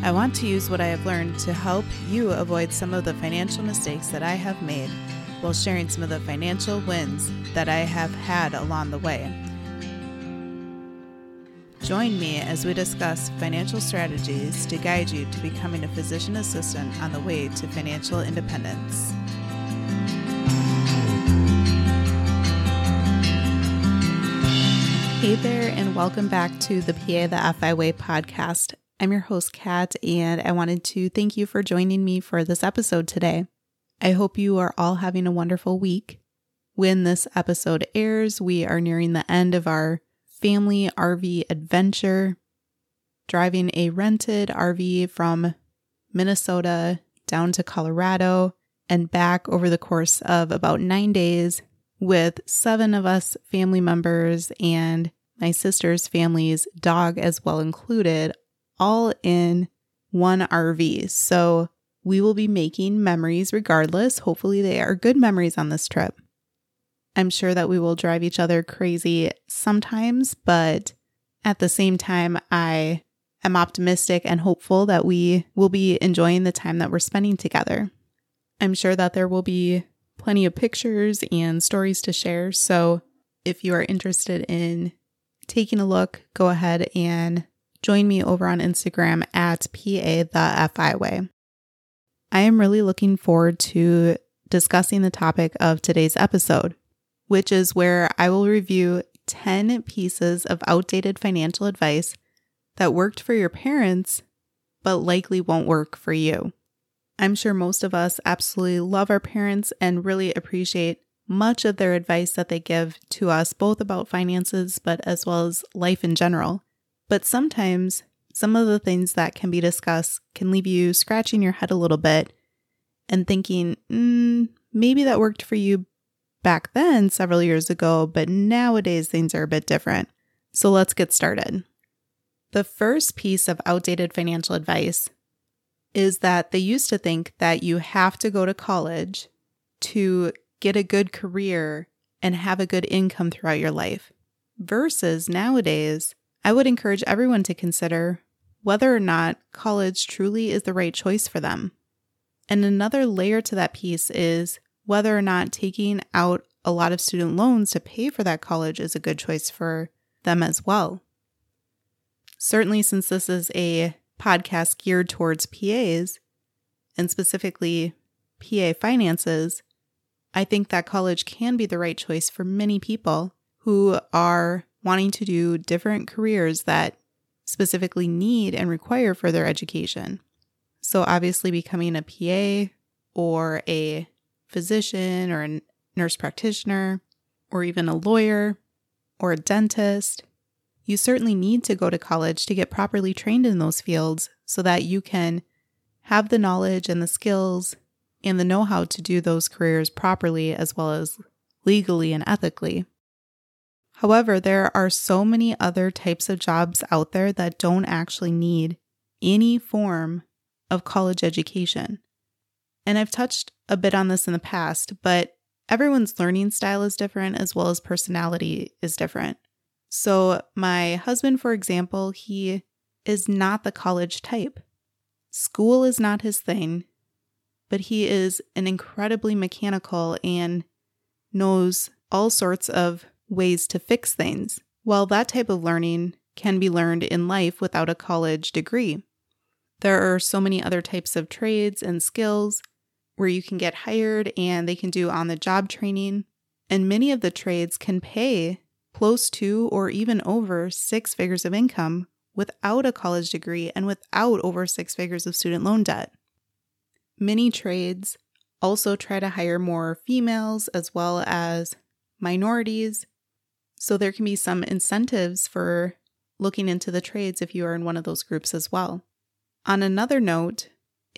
I want to use what I have learned to help you avoid some of the financial mistakes that I have made while sharing some of the financial wins that I have had along the way. Join me as we discuss financial strategies to guide you to becoming a physician assistant on the way to financial independence. Hey there, and welcome back to the PA the FI Way podcast. I'm your host, Kat, and I wanted to thank you for joining me for this episode today. I hope you are all having a wonderful week. When this episode airs, we are nearing the end of our family RV adventure, driving a rented RV from Minnesota down to Colorado and back over the course of about nine days with seven of us family members and my sister's family's dog as well included all in one RV. So we will be making memories regardless. Hopefully, they are good memories on this trip. I'm sure that we will drive each other crazy sometimes, but at the same time, I am optimistic and hopeful that we will be enjoying the time that we're spending together. I'm sure that there will be plenty of pictures and stories to share. So if you are interested in taking a look, go ahead and join me over on Instagram at PA the FI way. I am really looking forward to discussing the topic of today's episode, which is where I will review 10 pieces of outdated financial advice that worked for your parents, but likely won't work for you. I'm sure most of us absolutely love our parents and really appreciate much of their advice that they give to us, both about finances, but as well as life in general. But sometimes some of the things that can be discussed can leave you scratching your head a little bit and thinking, mm, maybe that worked for you back then several years ago, but nowadays things are a bit different. So let's get started. The first piece of outdated financial advice is that they used to think that you have to go to college to get a good career and have a good income throughout your life. Versus nowadays, I would encourage everyone to consider whether or not college truly is the right choice for them. And another layer to that piece is whether or not taking out a lot of student loans to pay for that college is a good choice for them as well. Certainly, since this is a podcast geared towards PAs and specifically PA finances, I think that college can be the right choice for many people who are wanting to do different careers that specifically need and require further education. So, obviously, becoming a PA or a physician or a nurse practitioner or even a lawyer or a dentist, you certainly need to go to college to get properly trained in those fields so that you can have the knowledge and the skills and the know how to do those careers properly as well as legally and ethically. However, there are so many other types of jobs out there that don't actually need any form of college education. And I've touched a bit on this in the past, but everyone's learning style is different as well as personality is different. So, my husband, for example, he is not the college type. School is not his thing but he is an incredibly mechanical and knows all sorts of ways to fix things. While that type of learning can be learned in life without a college degree, there are so many other types of trades and skills where you can get hired and they can do on the job training. And many of the trades can pay close to or even over six figures of income without a college degree and without over six figures of student loan debt. Many trades also try to hire more females as well as minorities. So there can be some incentives for looking into the trades if you are in one of those groups as well. On another note,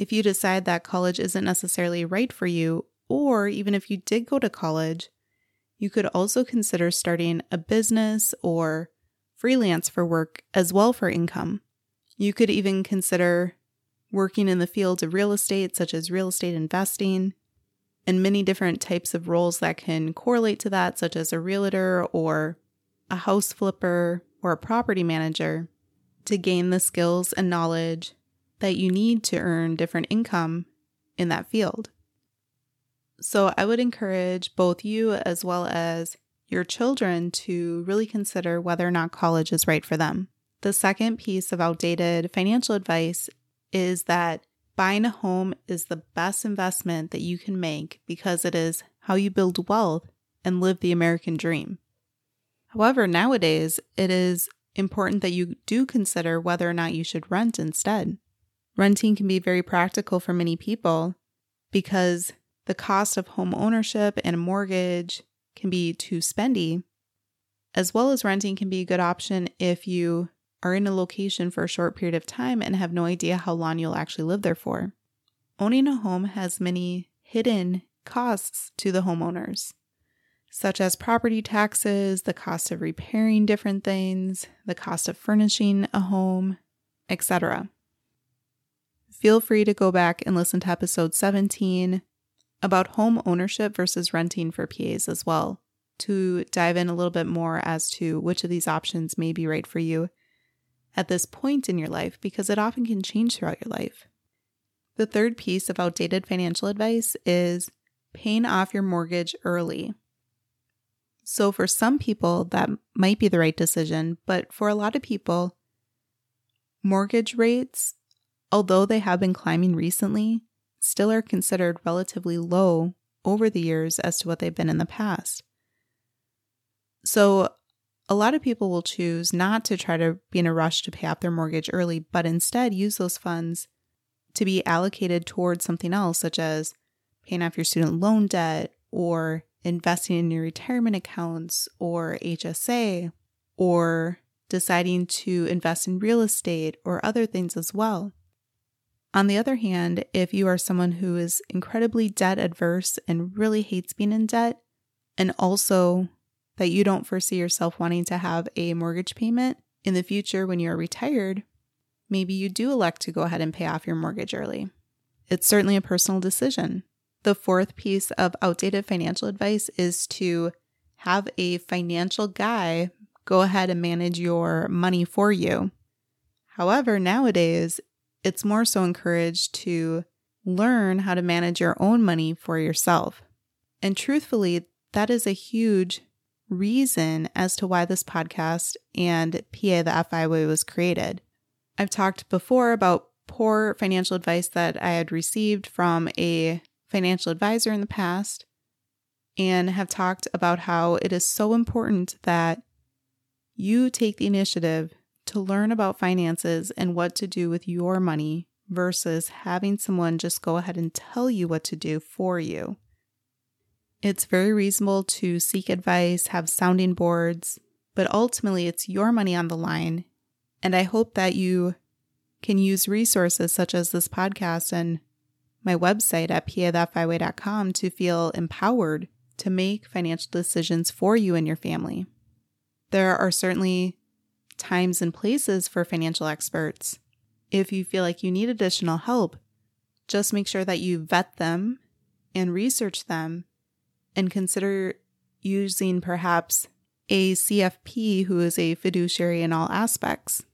If you decide that college isn't necessarily right for you, or even if you did go to college, you could also consider starting a business or freelance for work as well for income. You could even consider working in the field of real estate, such as real estate investing, and many different types of roles that can correlate to that, such as a realtor or a house flipper or a property manager, to gain the skills and knowledge that you need to earn different income in that field. So, I would encourage both you as well as your children to really consider whether or not college is right for them. The second piece of outdated financial advice is that buying a home is the best investment that you can make because it is how you build wealth and live the American dream. However, nowadays, it is important that you do consider whether or not you should rent instead. Renting can be very practical for many people because the cost of home ownership and a mortgage can be too spendy, as well as renting can be a good option if you are in a location for a short period of time and have no idea how long you'll actually live there for. Owning a home has many hidden costs to the homeowners, such as property taxes, the cost of repairing different things, the cost of furnishing a home, etc. Feel free to go back and listen to episode 17 about home ownership versus renting for PAs as well to dive in a little bit more as to which of these options may be right for you at this point in your life because it often can change throughout your life. The third piece of outdated financial advice is paying off your mortgage early. So, for some people, that might be the right decision, but for a lot of people, mortgage rates although they have been climbing recently, still are considered relatively low over the years as to what they've been in the past. So, a lot of people will choose not to try to be in a rush to pay off their mortgage early, but instead use those funds to be allocated towards something else, such as paying off your student loan debt or investing in your retirement accounts or HSA or deciding to invest in real estate or other things as well. On the other hand, if you are someone who is incredibly debt adverse and really hates being in debt, and also that you don't foresee yourself wanting to have a mortgage payment in the future when you're retired, maybe you do elect to go ahead and pay off your mortgage early. It's certainly a personal decision. The fourth piece of outdated financial advice is to have a financial guy go ahead and manage your money for you. However, nowadays, it's more so encouraged to learn how to manage your own money for yourself. And truthfully, that is a huge reason as to why this podcast and PA the FI way was created. I've talked before about poor financial advice that I had received from a financial advisor in the past and have talked about how it is so important that you take the initiative to learn about finances and what to do with your money versus having someone just go ahead and tell you what to do for you. It's very reasonable to seek advice, have sounding boards, but ultimately it's your money on the line. And I hope that you can use resources such as this podcast and my website at pathefiway.com to feel empowered to make financial decisions for you and your family. There are certainly times and places for financial experts. If you feel like you need additional help, just make sure that you vet them and research them and consider using perhaps a CFP who is a fiduciary in all aspects.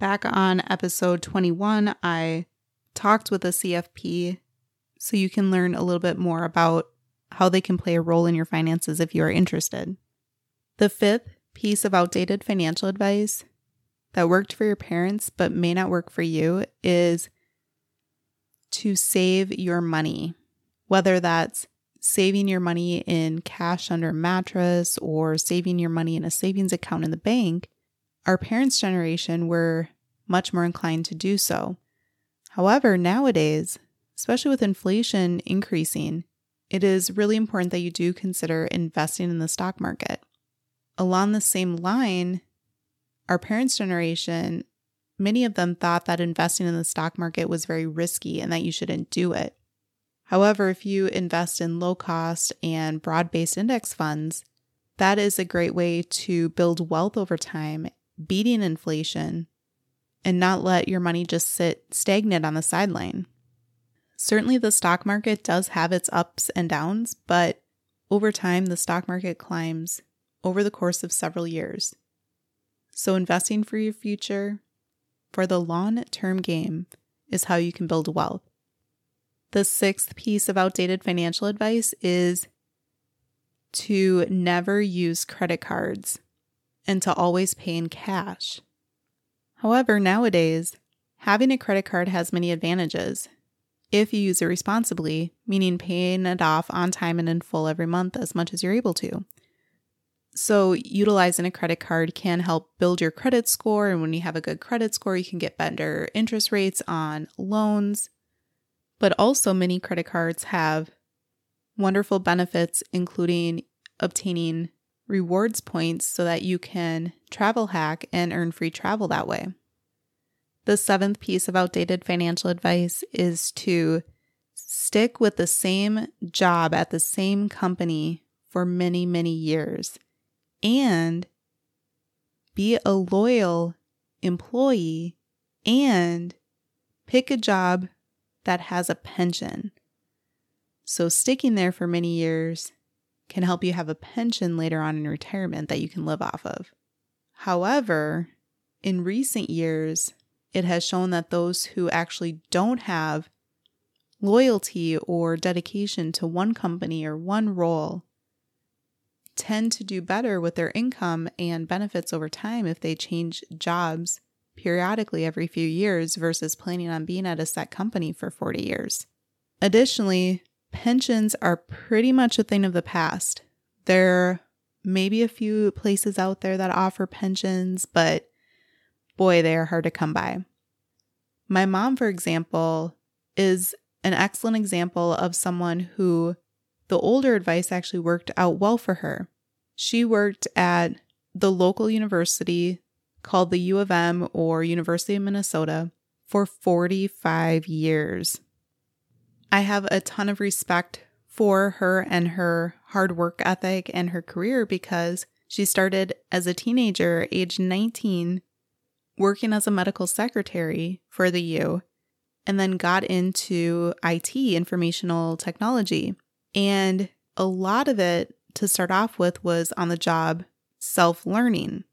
Back on episode 21, I talked with a CFP so you can learn a little bit more about how they can play a role in your finances if you are interested. The fifth piece of outdated financial advice that worked for your parents but may not work for you is to save your money, whether that's saving your money in cash under a mattress or saving your money in a savings account in the bank. Our parents' generation were much more inclined to do so. However, nowadays, especially with inflation increasing, it is really important that you do consider investing in the stock market along the same line, our parents' generation many of them thought that investing in the stock market was very risky and that you shouldn't do it. However, if you invest in low cost and broad based index funds, that is a great way to build wealth over time, beating inflation, and not let your money just sit stagnant on the sideline. Certainly, the stock market does have its ups and downs, but over time, the stock market climbs over the course of several years. So, investing for your future, for the long term game, is how you can build wealth. The sixth piece of outdated financial advice is to never use credit cards and to always pay in cash. However, nowadays, having a credit card has many advantages if you use it responsibly, meaning paying it off on time and in full every month as much as you're able to. So, utilizing a credit card can help build your credit score. And when you have a good credit score, you can get better interest rates on loans. But also, many credit cards have wonderful benefits, including obtaining rewards points so that you can travel hack and earn free travel that way. The seventh piece of outdated financial advice is to stick with the same job at the same company for many, many years and be a loyal employee and pick a job that has a pension. So, sticking there for many years can help you have a pension later on in retirement that you can live off of. However, in recent years, it has shown that those who actually don't have loyalty or dedication to one company or one role tend to do better with their income and benefits over time if they change jobs periodically every few years versus planning on being at a set company for 40 years. Additionally, pensions are pretty much a thing of the past. There may be a few places out there that offer pensions, but boy, they are hard to come by. My mom, for example, is an excellent example of someone who the older advice actually worked out well for her. She worked at the local university called the U of M or University of Minnesota for 45 years. I have a ton of respect for her and her hard work ethic and her career because she started as a teenager, age 19, working as a medical secretary for the U, and then got into IT, informational technology. And a lot of it to start off with was on the job self learning.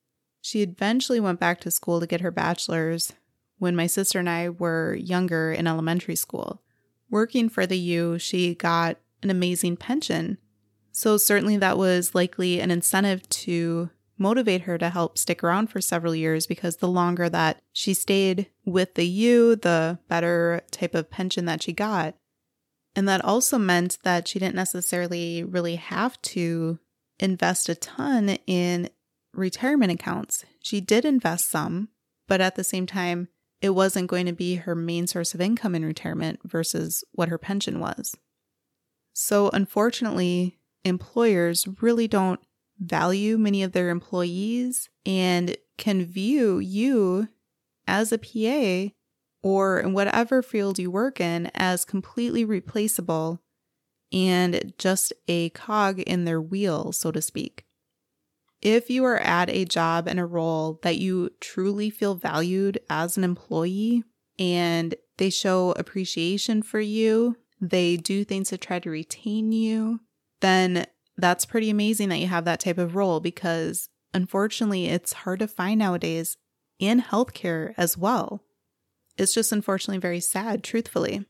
She eventually went back to school to get her bachelor's when my sister and I were younger in elementary school. Working for the U, she got an amazing pension. So, certainly, that was likely an incentive to motivate her to help stick around for several years because the longer that she stayed with the U, the better type of pension that she got. And that also meant that she didn't necessarily really have to invest a ton in retirement accounts. She did invest some, but at the same time, it wasn't going to be her main source of income in retirement versus what her pension was. So, unfortunately, employers really don't value many of their employees and can view you as a PA or in whatever field you work in as completely replaceable and just a cog in their wheel, so to speak. If you are at a job and a role that you truly feel valued as an employee and they show appreciation for you, they do things to try to retain you, then that's pretty amazing that you have that type of role because unfortunately, it's hard to find nowadays in healthcare as well. It's just unfortunately very sad, truthfully.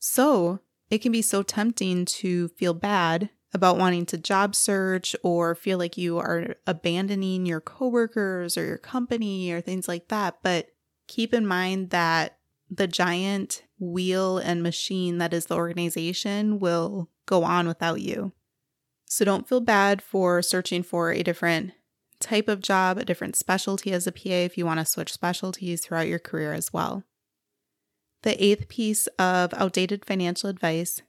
So, it can be so tempting to feel bad about wanting to job search or feel like you are abandoning your coworkers or your company or things like that. But keep in mind that the giant wheel and machine that is the organization will go on without you. So don't feel bad for searching for a different type of job, a different specialty as a PA if you want to switch specialties throughout your career as well. The eighth piece of outdated financial advice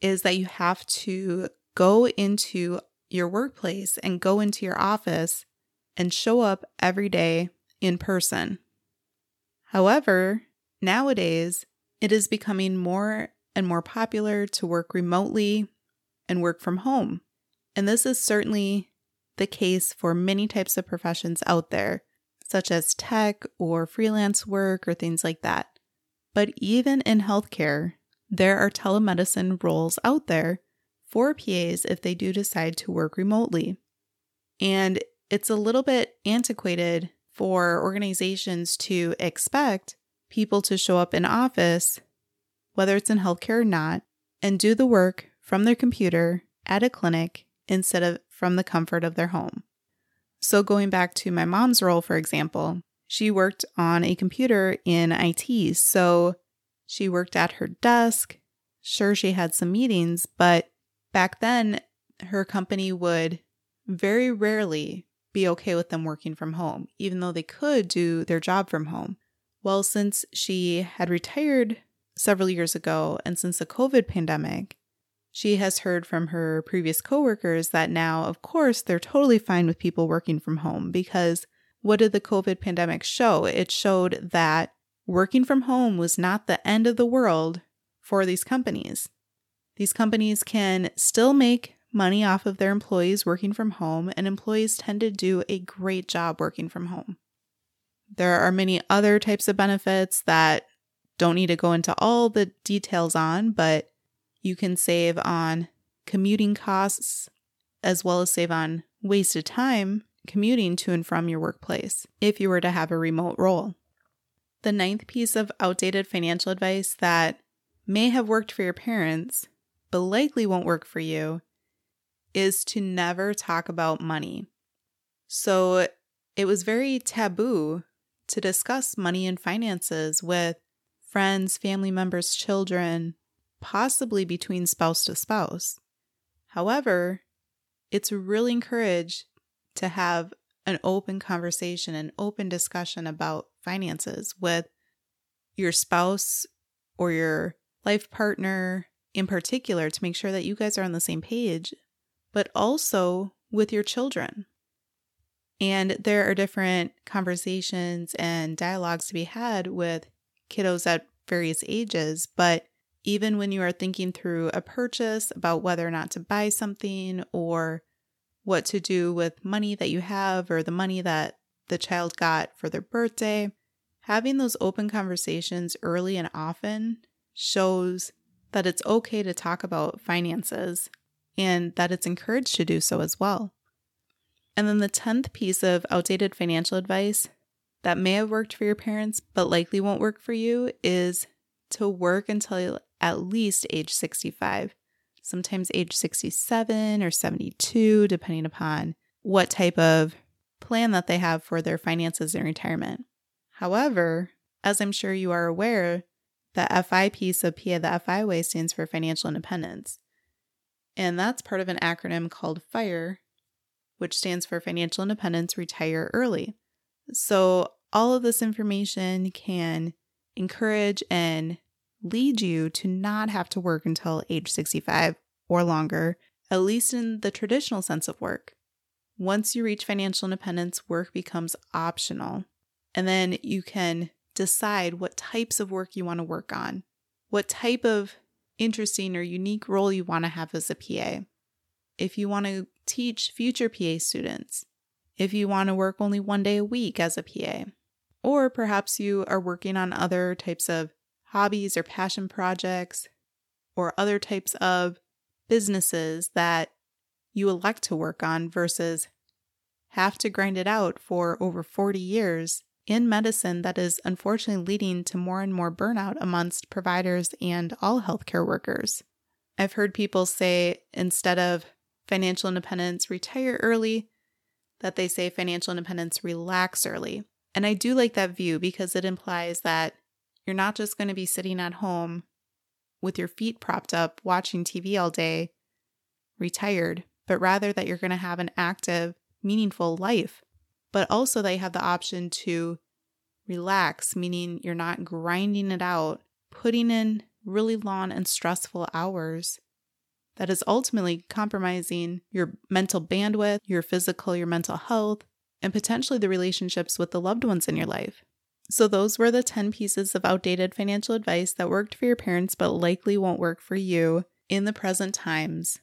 is that you have to go into your workplace and go into your office and show up every day in person. However, nowadays, it is becoming more and more popular to work remotely and work from home. And this is certainly the case for many types of professions out there, such as tech or freelance work or things like that. But even in healthcare, there are telemedicine roles out there for PAs if they do decide to work remotely. And it's a little bit antiquated for organizations to expect people to show up in office, whether it's in healthcare or not, and do the work from their computer at a clinic instead of from the comfort of their home. So, going back to my mom's role, for example, she worked on a computer in IT. So, she worked at her desk. Sure, she had some meetings, but back then, her company would very rarely be okay with them working from home, even though they could do their job from home. Well, since she had retired several years ago and since the COVID pandemic, she has heard from her previous coworkers that now, of course, they're totally fine with people working from home because what did the COVID pandemic show? It showed that working from home was not the end of the world for these companies. These companies can still make money off of their employees working from home, and employees tend to do a great job working from home. There are many other types of benefits that don't need to go into all the details on, but you can save on commuting costs as well as save on wasted time commuting to and from your workplace if you were to have a remote role. The ninth piece of outdated financial advice that may have worked for your parents, but likely won't work for you, is to never talk about money. So it was very taboo to discuss money and finances with friends, family members, children, possibly between spouse to spouse. However, it's really encouraged to have an open conversation, an open discussion about finances with your spouse or your life partner in particular to make sure that you guys are on the same page, but also with your children. And there are different conversations and dialogues to be had with kiddos at various ages, but even when you are thinking through a purchase about whether or not to buy something or what to do with money that you have or the money that the child got for their birthday, having those open conversations early and often shows that it's okay to talk about finances and that it's encouraged to do so as well. And then the 10th piece of outdated financial advice that may have worked for your parents but likely won't work for you is to work until at least age 65, sometimes age 67 or 72, depending upon what type of plan that they have for their finances in retirement. However, as I'm sure you are aware, the FI piece of PA the FI way stands for financial independence. And that's part of an acronym called FIRE, which stands for Financial Independence Retire Early. So, all of this information can encourage and lead you to not have to work until age 65 or longer, at least in the traditional sense of work. Once you reach financial independence, work becomes optional. And then you can decide what types of work you want to work on, what type of interesting or unique role you want to have as a PA. If you want to teach future PA students, if you want to work only one day a week as a PA, or perhaps you are working on other types of hobbies or passion projects or other types of businesses that you elect to work on versus have to grind it out for over 40 years in medicine that is unfortunately leading to more and more burnout amongst providers and all healthcare workers. I've heard people say instead of financial independence, retire early, that they say financial independence, relax early. And I do like that view because it implies that you're not just going to be sitting at home with your feet propped up watching TV all day, retired, but rather that you're going to have an active, meaningful life, but also they have the option to relax, meaning you're not grinding it out, putting in really long and stressful hours that is ultimately compromising your mental bandwidth, your physical, your mental health, and potentially the relationships with the loved ones in your life. So, those were the 10 pieces of outdated financial advice that worked for your parents but likely won't work for you in the present times.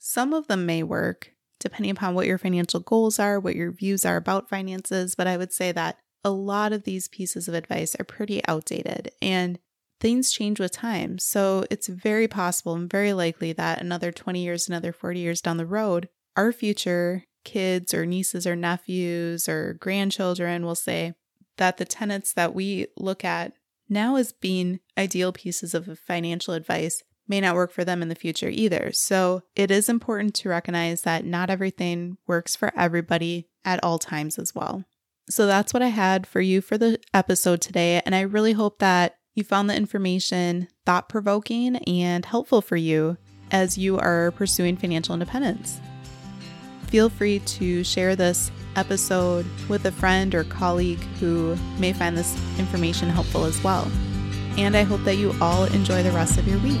Some of them may work, depending upon what your financial goals are, what your views are about finances, but I would say that a lot of these pieces of advice are pretty outdated and things change with time. So it's very possible and very likely that another 20 years, another 40 years down the road, our future kids or nieces or nephews or grandchildren will say that the tenets that we look at now as being ideal pieces of financial advice may not work for them in the future either. So it is important to recognize that not everything works for everybody at all times as well. So that's what I had for you for the episode today. And I really hope that you found the information thought provoking and helpful for you as you are pursuing financial independence. Feel free to share this episode with a friend or colleague who may find this information helpful as well. And I hope that you all enjoy the rest of your week.